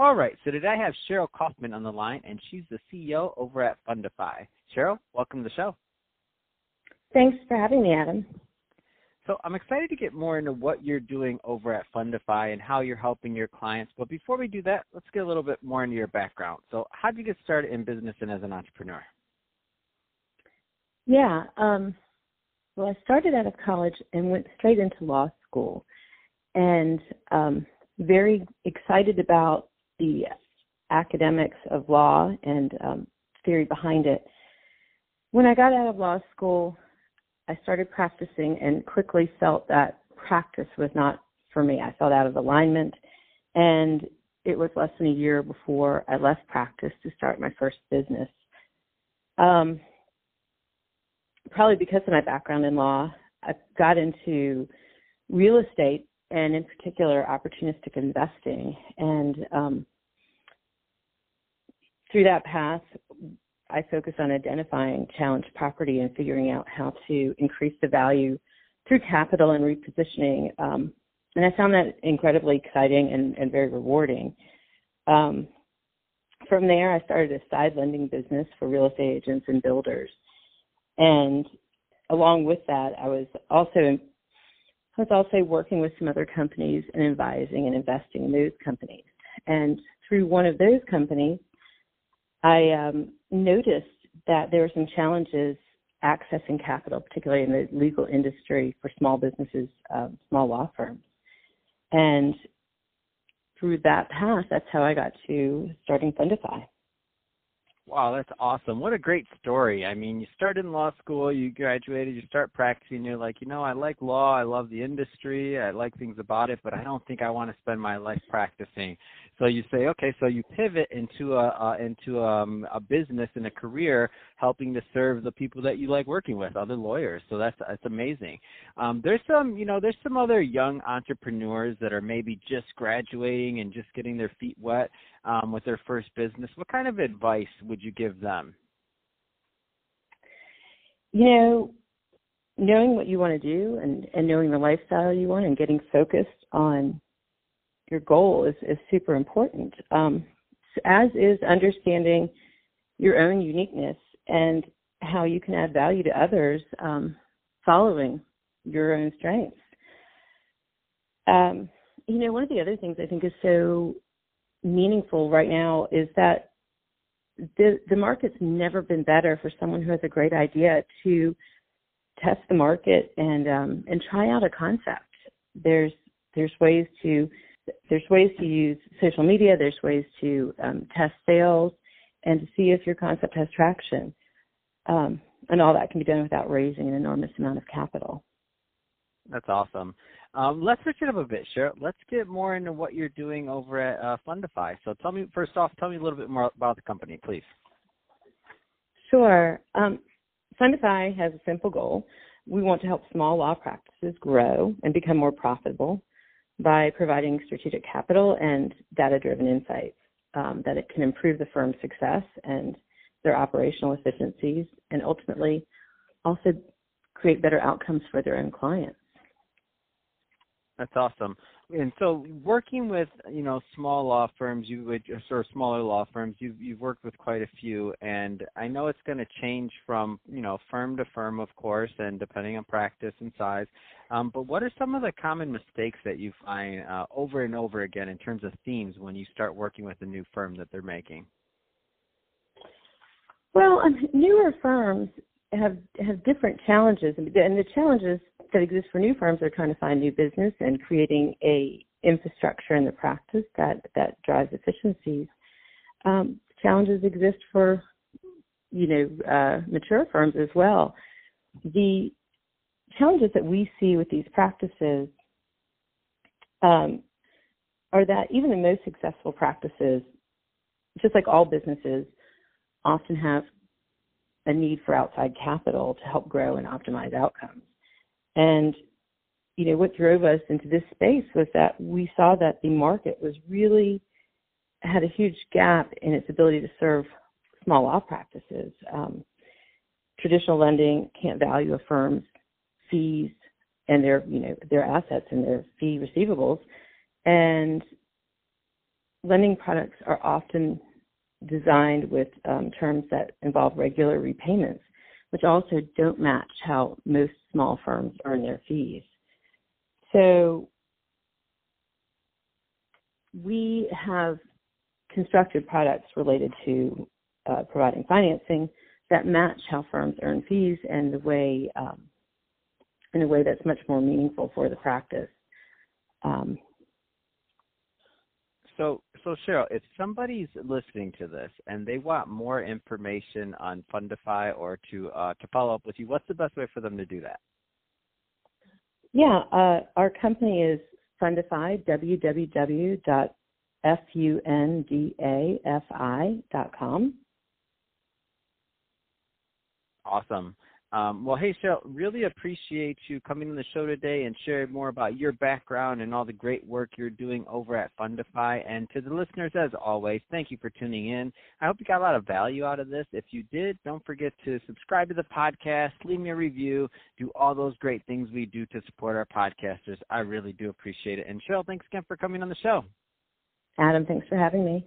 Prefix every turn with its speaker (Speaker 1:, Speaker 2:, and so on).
Speaker 1: All right, so today I have Cheryl Kaufman on the line, and she's the CEO over at Fundify. Cheryl, welcome to the show.
Speaker 2: Thanks for having me, Adam.
Speaker 1: So I'm excited to get more into what you're doing over at Fundify and how you're helping your clients. But before we do that, let's get a little bit more into your background. So how did you get started in business and as an entrepreneur?
Speaker 2: Yeah, um, well, I started out of college and went straight into law school, and um, very excited about the academics of law and um, theory behind it. When I got out of law school, I started practicing and quickly felt that practice was not for me. I felt out of alignment, and it was less than a year before I left practice to start my first business. Um, probably because of my background in law, I got into real estate and in particular opportunistic investing. And um, through that path, I focus on identifying challenged property and figuring out how to increase the value through capital and repositioning. Um, and I found that incredibly exciting and, and very rewarding. Um, from there, I started a side lending business for real estate agents and builders. And along with that, I was also I was also working with some other companies and advising and investing in those companies. And through one of those companies, I um, noticed that there were some challenges accessing capital, particularly in the legal industry for small businesses, um, small law firms. And through that path, that's how I got to starting Fundify.
Speaker 1: Wow, that's awesome. What a great story. I mean, you start in law school, you graduated, you start practicing, you're like, you know, I like law, I love the industry, I like things about it, but I don't think I want to spend my life practicing. So you say, okay, so you pivot into a uh, into um, a business and a career helping to serve the people that you like working with, other lawyers. So that's that's amazing. Um, there's some, you know, there's some other young entrepreneurs that are maybe just graduating and just getting their feet wet um, with their first business. What kind of advice would you give them?
Speaker 2: You know, knowing what you want to do and, and knowing the lifestyle you want and getting focused on your goal is, is super important. Um, as is understanding your own uniqueness and how you can add value to others um, following your own strengths. Um, you know, one of the other things I think is so meaningful right now is that the the market's never been better for someone who has a great idea to test the market and um, and try out a concept. There's there's ways to there's ways to use social media. There's ways to um, test sales and to see if your concept has traction. Um, and all that can be done without raising an enormous amount of capital.
Speaker 1: That's awesome. Um, let's switch it up a bit, Cheryl. Let's get more into what you're doing over at uh, Fundify. So tell me, first off, tell me a little bit more about the company, please.
Speaker 2: Sure. Um, Fundify has a simple goal. We want to help small law practices grow and become more profitable by providing strategic capital and data-driven insights um, that it can improve the firm's success and their operational efficiencies and ultimately also create better outcomes for their own clients.
Speaker 1: That's awesome. And so, working with you know small law firms, you would of smaller law firms, you've you've worked with quite a few, and I know it's going to change from you know firm to firm, of course, and depending on practice and size. Um, but what are some of the common mistakes that you find uh, over and over again in terms of themes when you start working with a new firm that they're making?
Speaker 2: Well, um, newer firms have have different challenges, and the challenges that exist for new firms are trying to find new business and creating a infrastructure in the practice that that drives efficiencies. Um, challenges exist for you know uh, mature firms as well. The challenges that we see with these practices um, are that even the most successful practices just like all businesses, often have a need for outside capital to help grow and optimize outcomes. And you know what drove us into this space was that we saw that the market was really had a huge gap in its ability to serve small law practices. Um, traditional lending can't value a firm's fees and their you know their assets and their fee receivables, and lending products are often designed with um, terms that involve regular repayments, which also don't match how most small firms earn their fees. So we have constructed products related to uh, providing financing that match how firms earn fees and the way um, in a way that's much more meaningful for the practice. Um,
Speaker 1: so, so Cheryl, if somebody's listening to this and they want more information on Fundify or to uh, to follow up with you, what's the best way for them to do that?
Speaker 2: Yeah, uh, our company is Fundify, www.fundify.com.
Speaker 1: Awesome. Um, well, hey, Cheryl, really appreciate you coming on the show today and sharing more about your background and all the great work you're doing over at Fundify. And to the listeners, as always, thank you for tuning in. I hope you got a lot of value out of this. If you did, don't forget to subscribe to the podcast, leave me a review, do all those great things we do to support our podcasters. I really do appreciate it. And Cheryl, thanks again for coming on the show.
Speaker 2: Adam, thanks for having me.